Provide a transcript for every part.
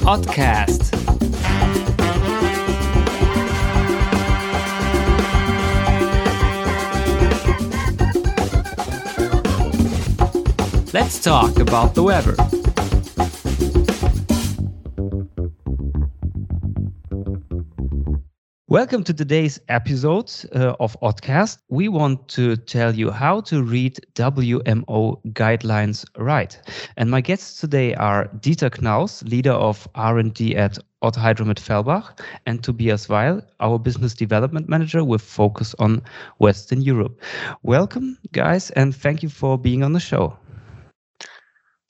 Podcast. Let's talk about the weather. Welcome to today's episode uh, of Oddcast. We want to tell you how to read WMO guidelines right. And my guests today are Dieter Knaus, leader of R&D at Ott Hydromet Fellbach, and Tobias Weil, our business development manager with focus on Western Europe. Welcome, guys, and thank you for being on the show.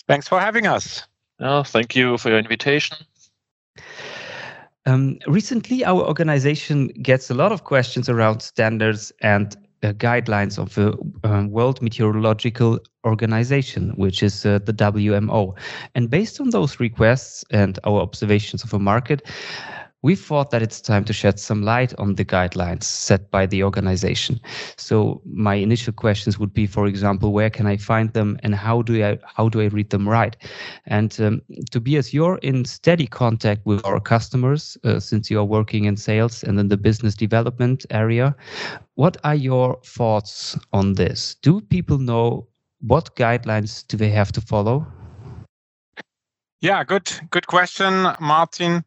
Thanks for having us. Oh, thank you for your invitation. Um, recently, our organization gets a lot of questions around standards and uh, guidelines of the uh, World Meteorological Organization, which is uh, the WMO. And based on those requests and our observations of the market, we thought that it's time to shed some light on the guidelines set by the organization. So my initial questions would be, for example, where can I find them and how do I how do I read them right? And um, Tobias, you're in steady contact with our customers uh, since you are working in sales and in the business development area. What are your thoughts on this? Do people know what guidelines do they have to follow? Yeah, good, good question, Martin.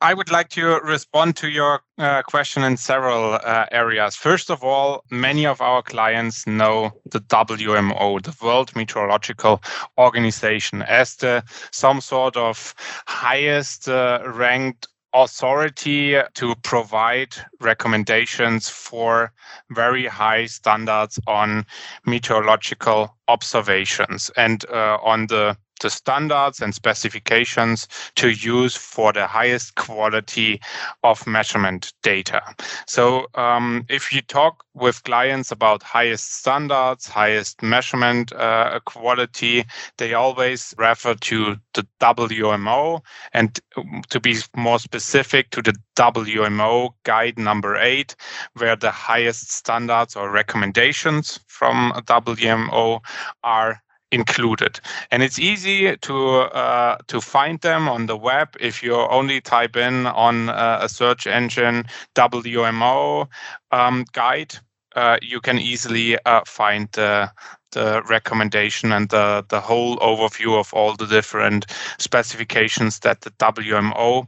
I would like to respond to your uh, question in several uh, areas. First of all, many of our clients know the WMO, the World Meteorological Organization, as the some sort of highest uh, ranked authority to provide recommendations for very high standards on meteorological observations and uh, on the the standards and specifications to use for the highest quality of measurement data. So um, if you talk with clients about highest standards, highest measurement uh, quality, they always refer to the WMO and um, to be more specific to the WMO guide number eight, where the highest standards or recommendations from WMO are included. And it's easy to uh, to find them on the web if you only type in on uh, a search engine WMO um, guide uh, you can easily uh, find the the recommendation and the the whole overview of all the different specifications that the WMO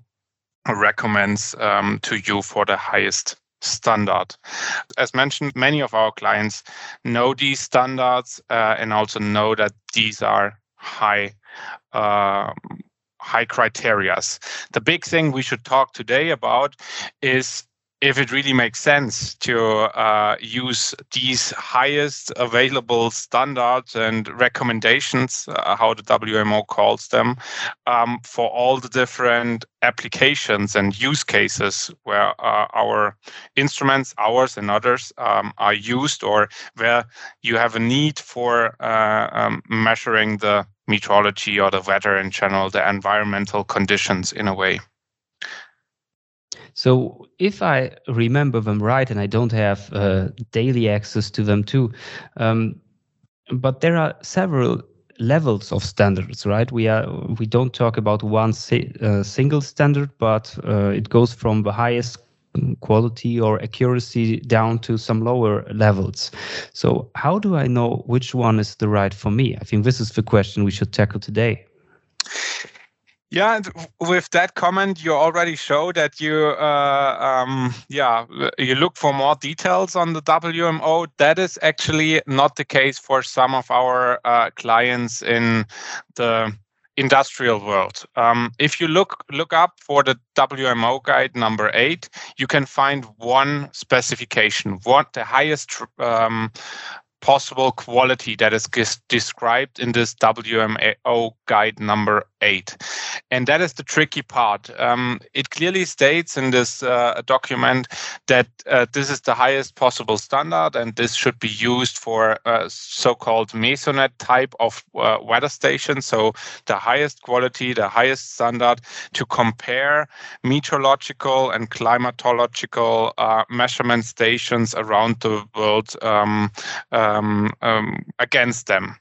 recommends um, to you for the highest standard. As mentioned, many of our clients know these standards uh, and also know that these are high. Uh, high criterias. The big thing we should talk today about is if it really makes sense to uh, use these highest available standards and recommendations, uh, how the WMO calls them, um, for all the different applications and use cases where uh, our instruments, ours and others, um, are used, or where you have a need for uh, um, measuring the meteorology or the weather in general, the environmental conditions in a way. So if I remember them right, and I don't have uh, daily access to them too, um, but there are several levels of standards, right? We are we don't talk about one si uh, single standard, but uh, it goes from the highest quality or accuracy down to some lower levels. So how do I know which one is the right for me? I think this is the question we should tackle today. Yeah, and with that comment, you already show that you, uh, um, yeah, you look for more details on the WMO. That is actually not the case for some of our uh, clients in the industrial world. Um, if you look look up for the WMO guide number eight, you can find one specification, what the highest um, possible quality that is described in this WMO guide number eight. And that is the tricky part. Um, it clearly states in this uh, document that uh, this is the highest possible standard and this should be used for uh, so-called mesonet type of uh, weather station. So the highest quality, the highest standard to compare meteorological and climatological uh, measurement stations around the world um, um, um against them.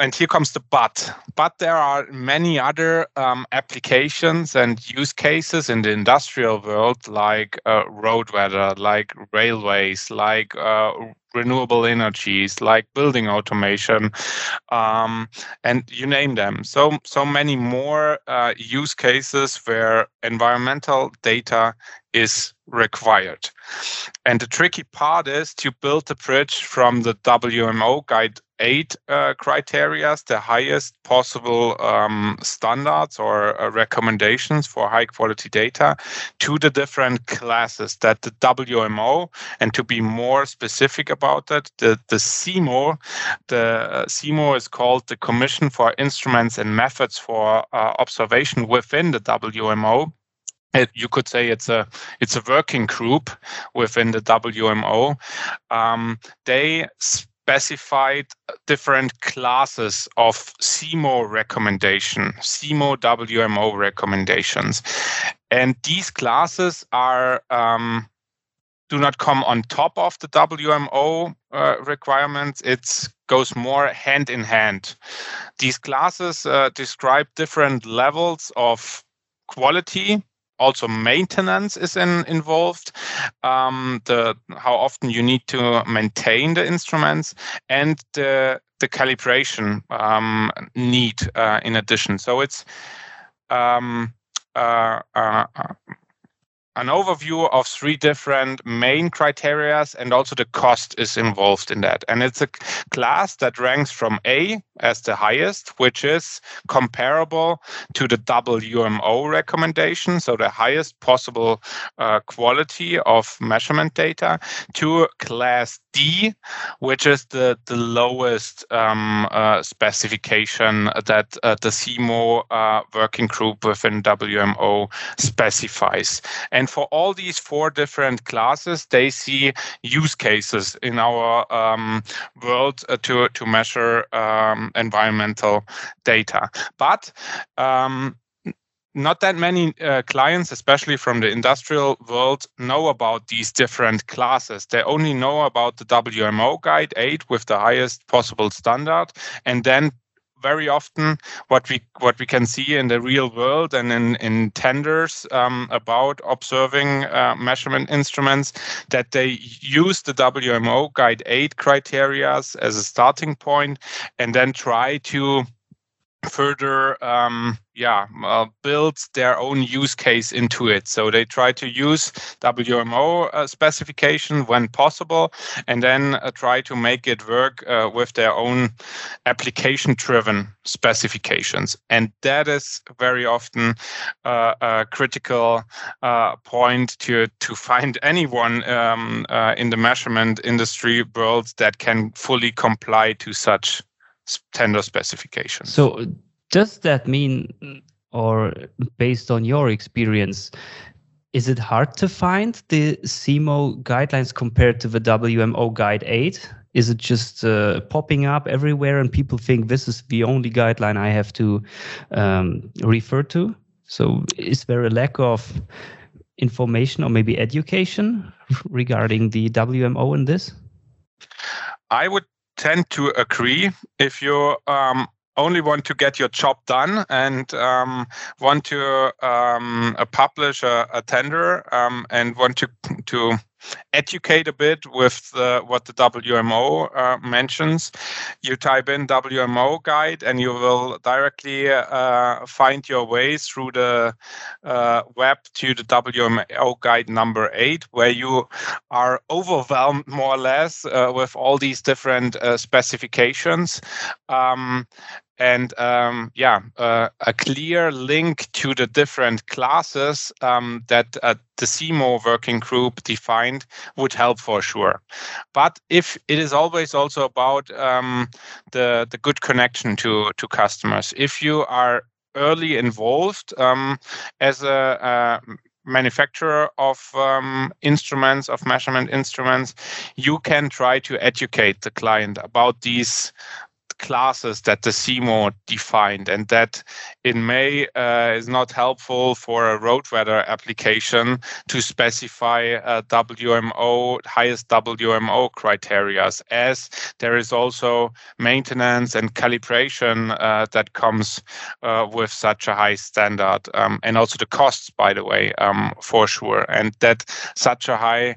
And here comes the but. But there are many other um, applications and use cases in the industrial world, like uh, road weather, like railways, like uh, renewable energies, like building automation, um, and you name them. So so many more uh, use cases where environmental data is required. And the tricky part is to build the bridge from the WMO Guide 8 uh, criteria, the highest possible um, standards or uh, recommendations for high quality data, to the different classes that the WMO, and to be more specific about that, the, the CIMO, the CIMO is called the Commission for Instruments and Methods for uh, Observation within the WMO it, you could say it's a it's a working group within the WMO. Um, they specified different classes of CIMO recommendation, CIMO WMO recommendations, and these classes are um, do not come on top of the WMO uh, requirements. It goes more hand in hand. These classes uh, describe different levels of quality also maintenance is in, involved. Um, the how often you need to maintain the instruments and the the calibration um, need uh, in addition. So it's um, uh, uh, an overview of three different main criterias and also the cost is involved in that. And it's a class that ranks from a as the highest which is comparable to the wmo recommendation so the highest possible uh, quality of measurement data to class d which is the the lowest um, uh, specification that uh, the cimo uh, working group within wmo specifies. and for all these four different classes, they see use cases in our um, world uh, to, to measure um, environmental data. But um, not that many uh, clients, especially from the industrial world, know about these different classes. They only know about the WMO Guide 8 with the highest possible standard, and then very often what we what we can see in the real world and in in tenders um, about observing uh, measurement instruments that they use the WMO Guide 8 criteria as a starting point and then try to further um, yeah uh, builds their own use case into it. So they try to use wmo uh, specification when possible and then uh, try to make it work uh, with their own application driven specifications. And that is very often uh, a critical uh, point to to find anyone um, in the measurement industry world that can fully comply to such tender specifications. So does that mean, or based on your experience, is it hard to find the CIMO guidelines compared to the WMO Guide 8? Is it just uh, popping up everywhere and people think this is the only guideline I have to um, refer to? So is there a lack of information or maybe education regarding the WMO in this? I would tend to agree. If you um, only want to get your job done and um, want to um, uh, publish a, a tender um, and want to to educate a bit with the, what the WMO uh, mentions, you type in WMO guide and you will directly uh, find your way through the uh, web to the WMO guide number eight, where you are overwhelmed more or less uh, with all these different uh, specifications. Um, and um, yeah, uh, a clear link to the different classes um, that uh, the CIMO working group defined would help for sure. But if it is always also about um, the the good connection to to customers, if you are early involved um, as a, a manufacturer of um, instruments of measurement instruments you can try to educate the client about these classes that the CIMO defined, and that in May uh, is not helpful for a road weather application to specify a WMO highest WMO criteria, as there is also maintenance and calibration uh, that comes uh, with such a high standard, um, and also the costs, by the way, um, for sure, and that such a high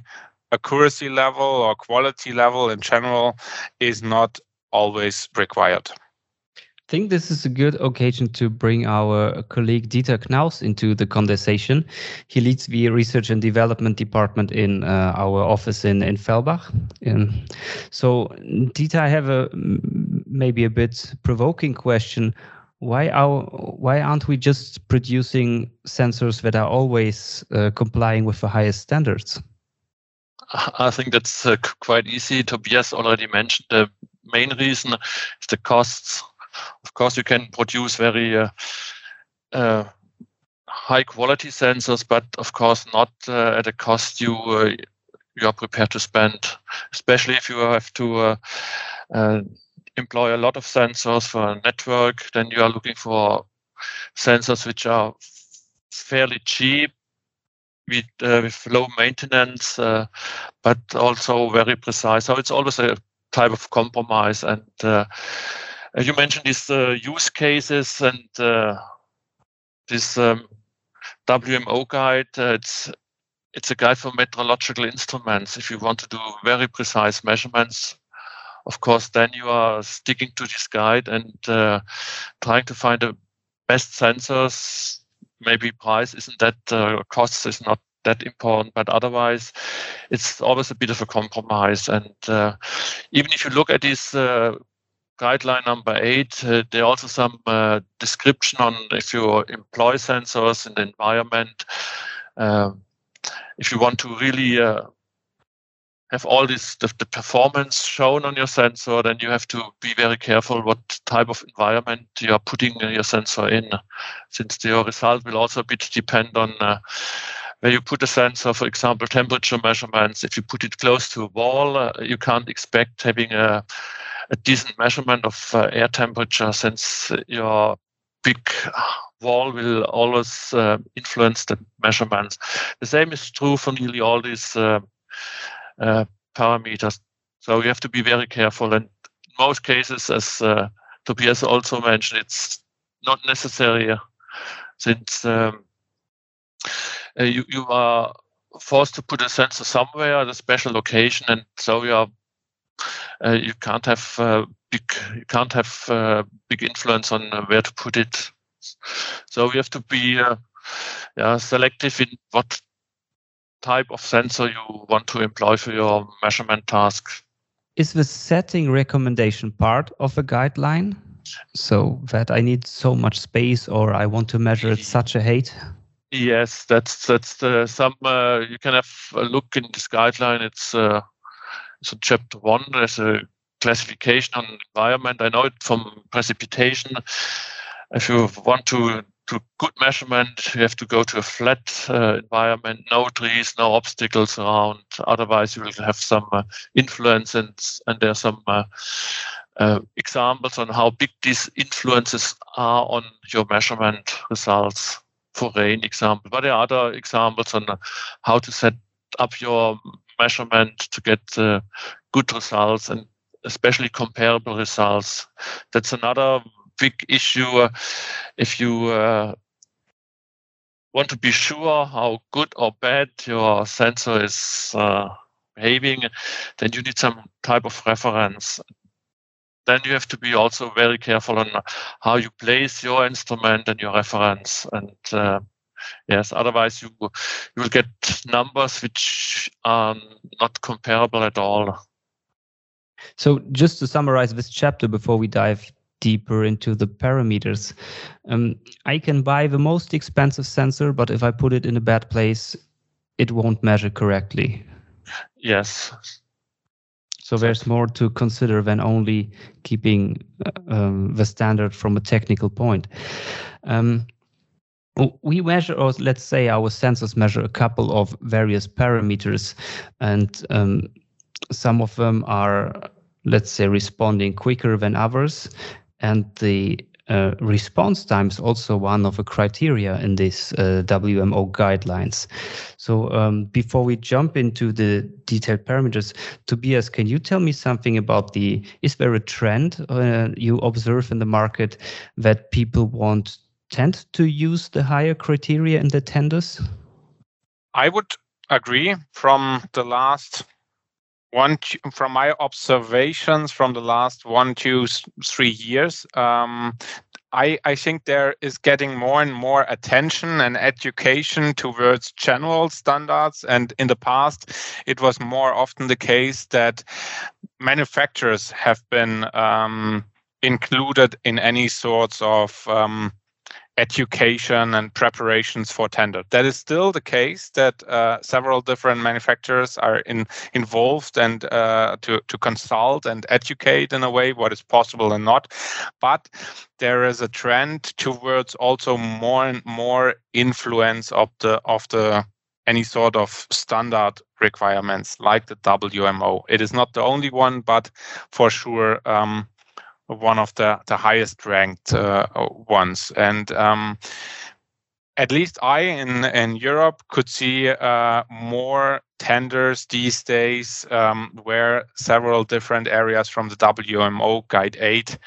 accuracy level or quality level in general is not always required. I think this is a good occasion to bring our colleague Dieter Knaus into the conversation. He leads the research and development department in uh, our office in, in Fellbach. Um, so, Dieter, I have a maybe a bit provoking question. Why, are, why aren't we just producing sensors that are always uh, complying with the highest standards? I think that's uh, quite easy. Tobias already mentioned the main reason is the costs. Of course, you can produce very uh, uh, high quality sensors, but of course not uh, at a cost you uh, you are prepared to spend. Especially if you have to uh, employ a lot of sensors for a network, then you are looking for sensors which are fairly cheap with, uh, with low maintenance, uh, but also very precise. So it's always a type of compromise. And uh, you mentioned these uh, use cases and uh, this um, WMO guide. Uh, it's it's a guide for metrological instruments. If you want to do very precise measurements, of course, then you are sticking to this guide and trying to find the best sensors maybe price isn't that uh, cost is not that important, but otherwise, it's always a bit of a compromise. And uh, even if you look at this uh, guideline number eight, uh, there are also some uh, description on if you employ sensors in the environment. Um, if you want to really uh, have all this the, the, performance shown on your sensor, then you have to be very careful what type of environment you are putting your sensor in, since your result will also a bit depend on uh, where you put a sensor, for example, temperature measurements. If you put it close to a wall, uh, you can't expect having a, a decent measurement of uh, air temperature, since your big wall will always uh, influence the measurements. The same is true for nearly all these uh, uh, parameters. So you have to be very careful. And in most cases, as uh, Tobias also mentioned, it's not necessary uh, since um, uh, you, you are forced to put a sensor somewhere at a special location, and so you are uh, you can't have uh, big you can't have uh, big influence on where to put it. So we have to be yeah, selective in what type of sensor you want to employ for your measurement task. Is the setting recommendation part of a guideline? So that I need so much space or I want to measure at such a height? Yes, that's that's the, some. Uh, you can have a look in this guideline. It's uh, so chapter one. There's a classification on environment. I know it from precipitation. If you want to to good measurement, you have to go to a flat uh, environment, no trees, no obstacles around. Otherwise, you will have some uh, influence, and and there are some uh, uh, examples on how big these influences are on your measurement results. For rain example, but there are other examples on how to set up your measurement to get uh, good results and especially comparable results. That's another big issue. Uh, if you uh, want to be sure how good or bad your sensor is uh, behaving, then you need some type of reference. Then you have to be also very careful on how you place your instrument and your reference. And uh, yes, otherwise you you will get numbers which are not comparable at all. So just to summarize this chapter before we dive deeper into the parameters. Um, I can buy the most expensive sensor, but if I put it in a bad place, it won't measure correctly. Yes. So there's more to consider than only keeping uh, um, the standard from a technical point. Um, we measure, or let's say our sensors measure a couple of various parameters, and um, some of them are let's say, responding quicker than others, and the uh, response time is also one of the criteria in these uh, WMO guidelines. So um, before we jump into the detailed parameters, Tobias, can you tell me something about the, is there a trend uh, you observe in the market that people want, tend to use the higher criteria in the tenders? I would agree from the last one from my observations from the last one two three years um, I, I think there is getting more and more attention and education towards general standards. And in the past, it was more often the case that manufacturers have been um, included in any sorts of um, education and preparations for tender. That is still the case that uh, several different manufacturers are in, involved and uh, to, to consult and educate in a way what is possible and not. But there is a trend towards also more and more influence of the of the any sort of standard requirements like the WMO. It is not the only one, but for sure um, one of the, the highest ranked uh, ones. And um, at least I in, in Europe could see uh, more tenders these days um, where several different areas from the WMO Guide 8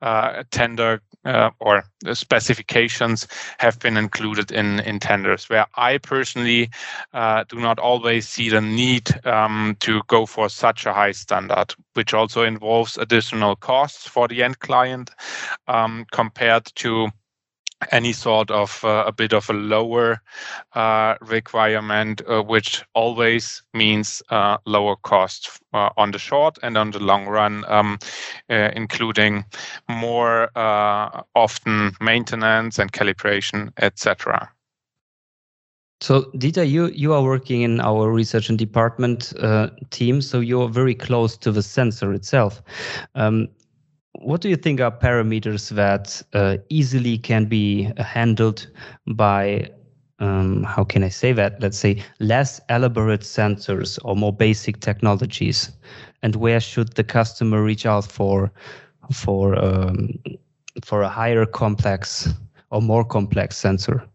uh, tender uh, or specifications have been included in, in tenders, where I personally uh, do not always see the need um, to go for such a high standard, which also involves additional costs for the end client um, compared to any sort of uh, a bit of a lower uh, requirement, uh, which always means uh, lower cost uh, on the short and on the long run, um, uh, including more often maintenance and calibration, etc. So, Dieter, you, you are working in our research and department team, so you're very close to the sensor itself. Um, what do you think are parameters that uh, easily can be handled by um, how can I say that? Let's say less elaborate sensors or more basic technologies, and where should the customer reach out for for um, for a higher complex or more complex sensor?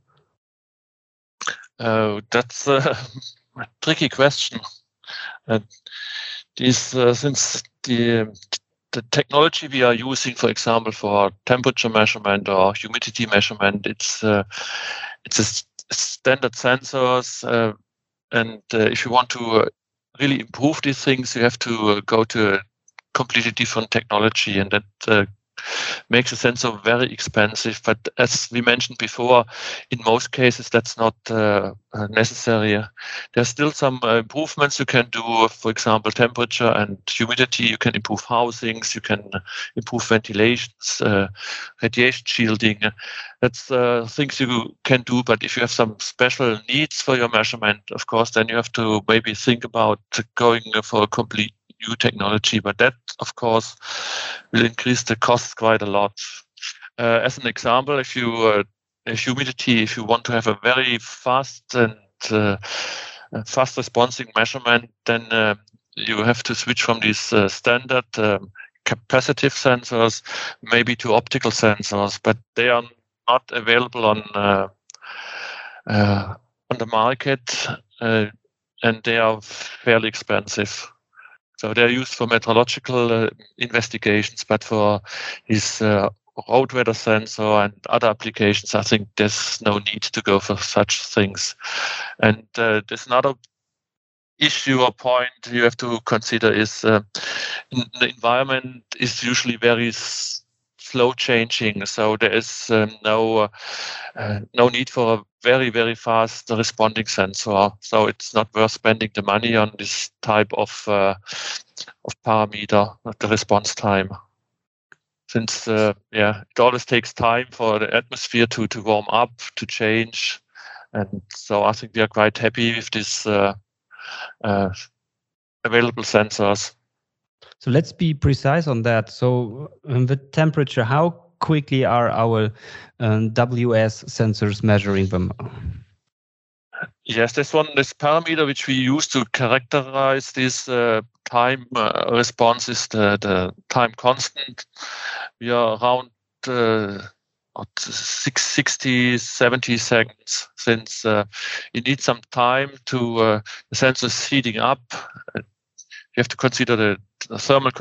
Uh, that's a tricky question. Uh, this, uh, since the the technology we are using, for example, for temperature measurement or humidity measurement, it's uh, it's a standard sensors, uh, and uh, if you want to uh, really improve these things, you have to uh, go to a completely different technology, and that uh, makes a sensor very expensive. But as we mentioned before, in most cases that's not uh necessary. There's still some uh, improvements you can do. For example, temperature and humidity. You can improve housings. You can improve ventilations, uh, radiation shielding. That's uh, things you can do. But if you have some special needs for your measurement, of course, then you have to maybe think about going for a complete new technology, but that, of course, will increase the cost quite a lot. Uh, as an example, if you uh, humidity, if you want to have a very fast and uh, fast responding measurement, then uh, you have to switch from these uh, standard um, capacitive sensors maybe to optical sensors, but they are not available on uh, on the market, and they are fairly expensive. So they're used for meteorological uh, investigations, but for this uh, road weather sensor and other applications, I think there's no need to go for such things. And uh, there's another issue or point you have to consider is uh, the environment is usually very slow changing, so there is um, no uh, no need for a very very fast responding sensor. So it's not worth spending the money on this type of uh, of parameter, the response time. Since uh, yeah, it always takes time for the atmosphere to to warm up, to change, and so I think we are quite happy with this uh, uh, available sensors. So let's be precise on that. So um, the temperature, how quickly are our um, WS sensors measuring them? Yes, this one, this parameter which we use to characterize these uh, time uh, response is the, the time constant. We are around uh, 60, 70 seconds since uh, you need some time to uh, the sensor is heating up. You have to consider the, the thermal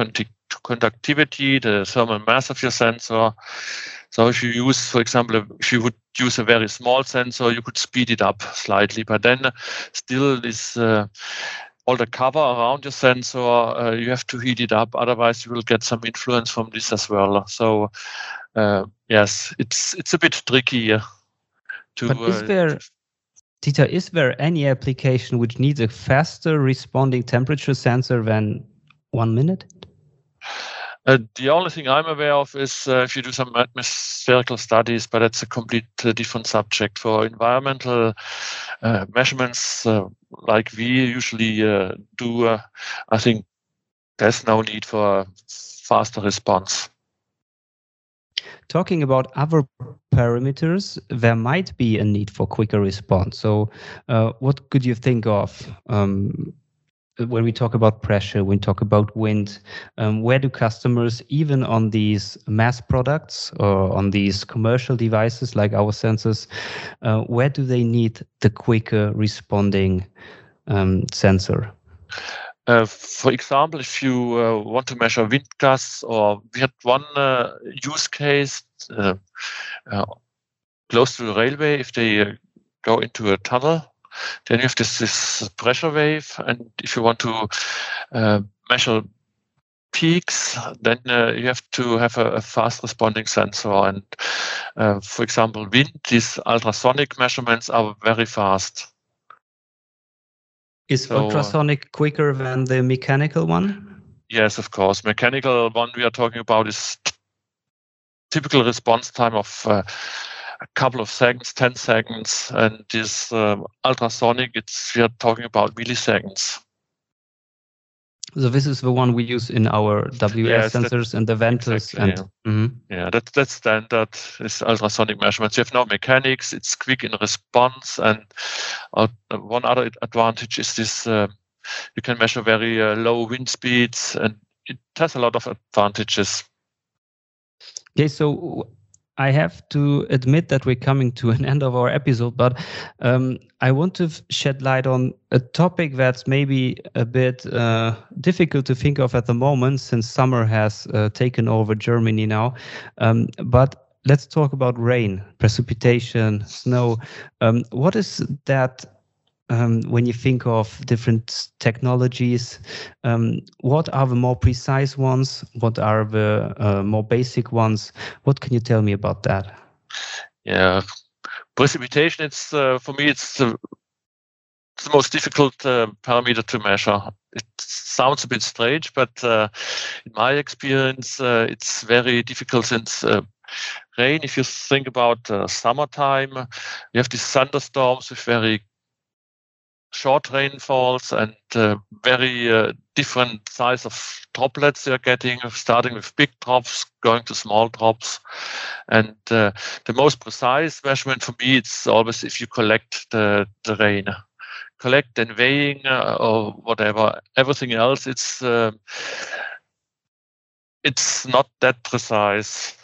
conductivity, the thermal mass of your sensor. So if you use, for example, if you would use a very small sensor, you could speed it up slightly, but then still this uh, all the cover around your sensor, uh, you have to heat it up. Otherwise, you will get some influence from this as well. So, uh, yes, it's it's a bit tricky to. But is uh, there, Dieter, is there any application which needs a faster responding temperature sensor than one minute? Uh, the only thing I'm aware of is uh, if you do some atmospherical studies, but that's a complete uh, different subject. For environmental uh, measurements, uh, like we usually uh, do, I think there's no need for a faster response. Talking about other parameters, there might be a need for quicker response. So, what could you think of? Um, when we talk about pressure, when we talk about wind, um, where do customers, even on these mass products or on these commercial devices like our sensors, uh, where do they need the quicker responding um, sensor? Uh, for example, if you uh, want to measure wind gusts, or we had one uh, use case uh, uh, close to the railway, if they go into a tunnel then you have this, this pressure wave, and if you want to uh, measure peaks, then uh, you have to have a, a, fast responding sensor. And uh, for example, wind, these ultrasonic measurements are very fast. Is so, ultrasonic quicker than the mechanical one? Yes, of course. Mechanical one we are talking about is typical response time of uh, a couple of seconds, 10 seconds. And this um, ultrasonic, it's we are talking about milliseconds. So this is the one we use in our WS yes, sensors and the Ventus. Exactly, and yeah, mm -hmm. yeah that, that's standard. Is ultrasonic measurements. You have no mechanics. It's quick in response. And uh, one other advantage is this: uh, you can measure very uh, low wind speeds, and it has a lot of advantages. Okay, so I have to admit that we're coming to an end of our episode, but um, I want to shed light on a topic that's maybe a bit uh, difficult to think of at the moment since summer has uh, taken over Germany now. Um, but let's talk about rain, precipitation, snow. Um, what is that um, when you think of different technologies, um, what are the more precise ones? What are the uh, more basic ones? What can you tell me about that? Yeah, precipitation. It's uh, for me. It's, uh, it's the most difficult uh, parameter to measure. It sounds a bit strange, but uh, in my experience, uh, it's very difficult since rain. If you think about summertime, you have these thunderstorms with very short rainfalls and uh, very uh, different size of droplets you're getting, starting with big drops, going to small drops. And uh, the most precise measurement for me, it's always if you collect the, the rain. Collect and weighing uh, or whatever. Everything else, it's uh, it's not that precise.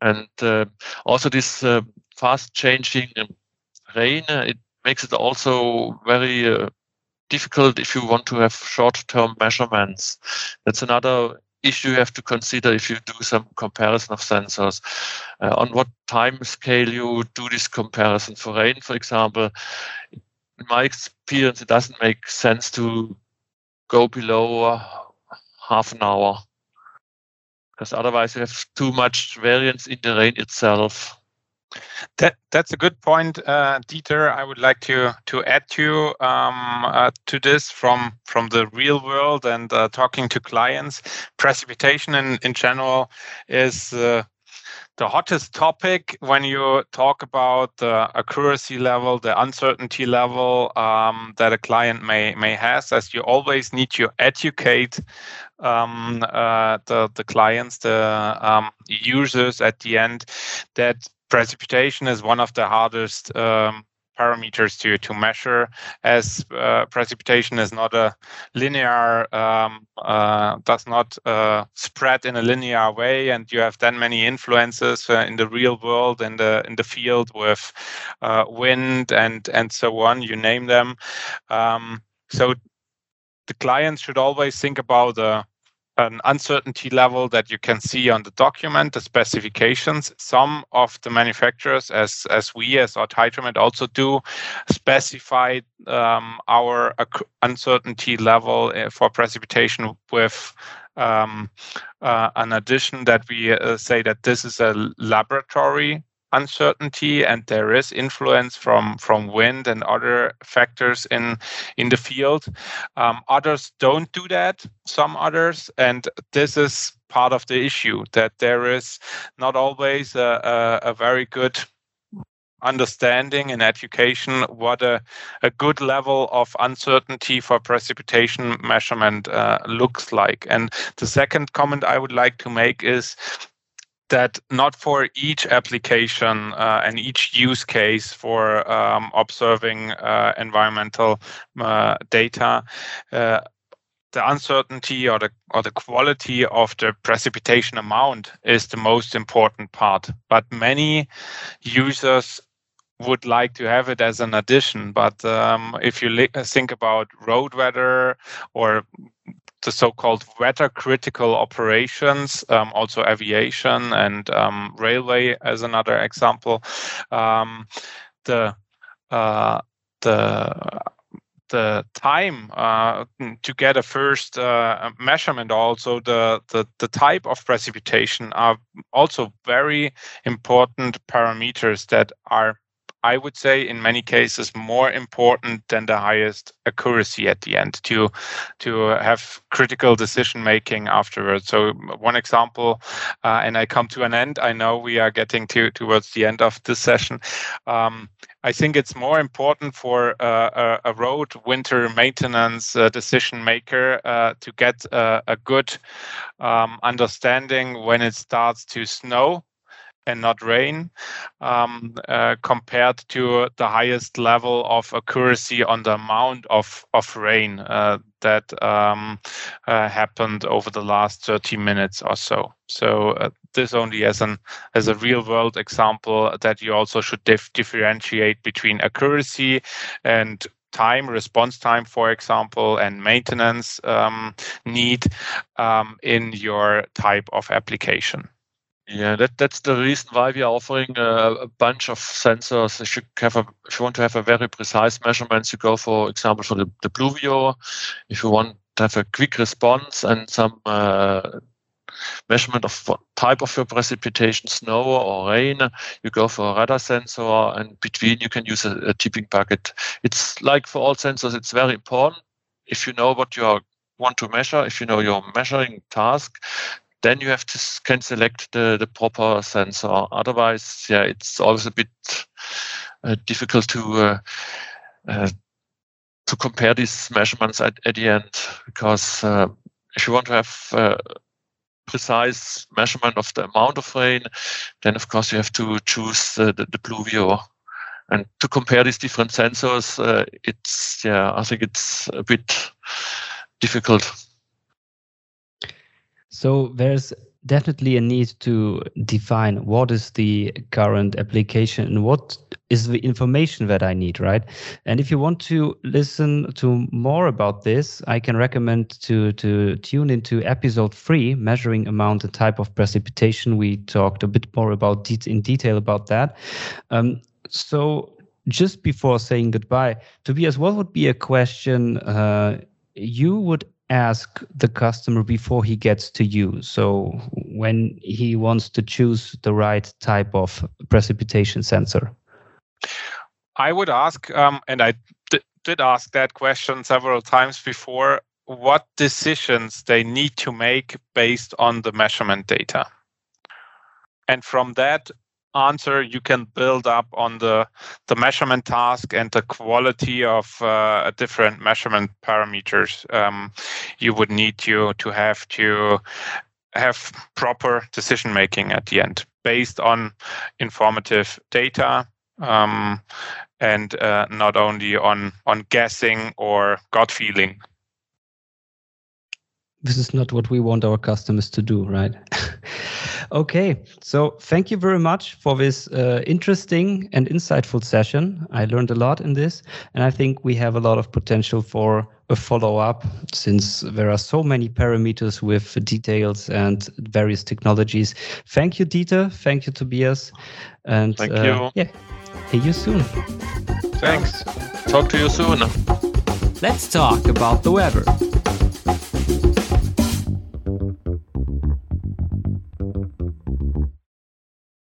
And uh, also this fast changing rain, it makes it also very uh, difficult if you want to have short-term measurements. That's another issue you have to consider if you do some comparison of sensors. Uh, on what time scale you do this comparison. For rain, for example, in my experience, it doesn't make sense to go below uh, half an hour because otherwise you have too much variance in the rain itself. That that's a good point, uh, Dieter. I would like to to add to um, uh, to this from from the real world and uh, talking to clients. Precipitation in in general is uh, the hottest topic when you talk about the accuracy level, the uncertainty level um, that a client may may has, as you always need to educate um, uh, the the clients, the um, users at the end, that precipitation is one of the hardest um, parameters to to measure, as uh, precipitation is not a linear, um, uh, does not uh, spread in a linear way, and you have then many influences uh, in the real world, in the in the field with uh, wind and and so on. You name them. Um, so the client should always think about the an uncertainty level that you can see on the document, the specifications. Some of the manufacturers, as as we as Ott Hydromet also do, specify um, our uncertainty level uh, for precipitation with um, uh, an addition that we uh, say that this is a laboratory uncertainty and there is influence from from wind and other factors in in the field um, others don't do that some others and this is part of the issue that there is not always a, a, a very good understanding and education what a, a good level of uncertainty for precipitation measurement uh, looks like. And the second comment I would like to make is that not for each application uh, and each use case for um, observing uh, environmental uh, data, uh, the uncertainty or the or the quality of the precipitation amount is the most important part. But many users would like to have it as an addition. But um, if you think about road weather or the so-called weather critical operations, um, also aviation and um, railway as another example. Um, the uh, the the time uh, to get a first uh, measurement also the, the the type of precipitation are also very important parameters that are I would say in many cases more important than the highest accuracy at the end to to have critical decision making afterwards. So one example, uh, and I come to an end. I know we are getting to towards the end of this session. Um, I think it's more important for uh, a, a, road winter maintenance uh, decision maker uh, to get a good um, understanding when it starts to snow and not rain um, uh, compared to the highest level of accuracy on the amount of, of rain uh, that um, uh, happened over the last 30 minutes or so. So uh, this only as an as a real world example that you also should dif- differentiate between accuracy and time, response time, for example, and maintenance um, need um, in your type of application. Yeah, that that's the reason why we are offering a, a, bunch of sensors. If you have a, if you want to have a very precise measurements, you go for example for the, the Pluvio. If you want to have a quick response and some uh, measurement of what type of your precipitation, snow or rain, you go for a radar sensor, and between you can use a, a tipping bucket. It's like for all sensors, it's very important if you know what you are want to measure, if you know your measuring task, then you have to can select the, the proper sensor. Otherwise, yeah, it's always a bit uh, difficult to uh, uh, to compare these measurements at, at the end because uh, if you want to have uh, precise measurement of the amount of rain, then of course you have to choose the, the Pluvio. And to compare these different sensors, uh, it's yeah, I think it's a bit difficult. So there's definitely a need to define what is the current application and what is the information that I need, right? And if you want to listen to more about this, I can recommend to to tune into episode three, measuring amount and type of precipitation. We talked a bit more about de- in detail about that. Um, so just before saying goodbye, Tobias, what would be a question uh, you would ask the customer before he gets to you. So when he wants to choose the right type of precipitation sensor. I would ask, um, and I did ask that question several times before, what decisions they need to make based on the measurement data. And from that, answer you can build up on the the measurement task and the quality of uh, different measurement parameters um, you would need to to have to have proper decision making at the end based on informative data um, and uh, not only on on guessing or gut feeling this is not what we want our customers to do, right? okay, so thank you very much for this uh, interesting and insightful session. I learned a lot in this, and I think we have a lot of potential for a follow up since there are so many parameters with details and various technologies. Thank you, Dieter. Thank you, Tobias. And thank uh, you. Yeah, see you soon. Thanks. Talk to you soon. Let's talk about the weather.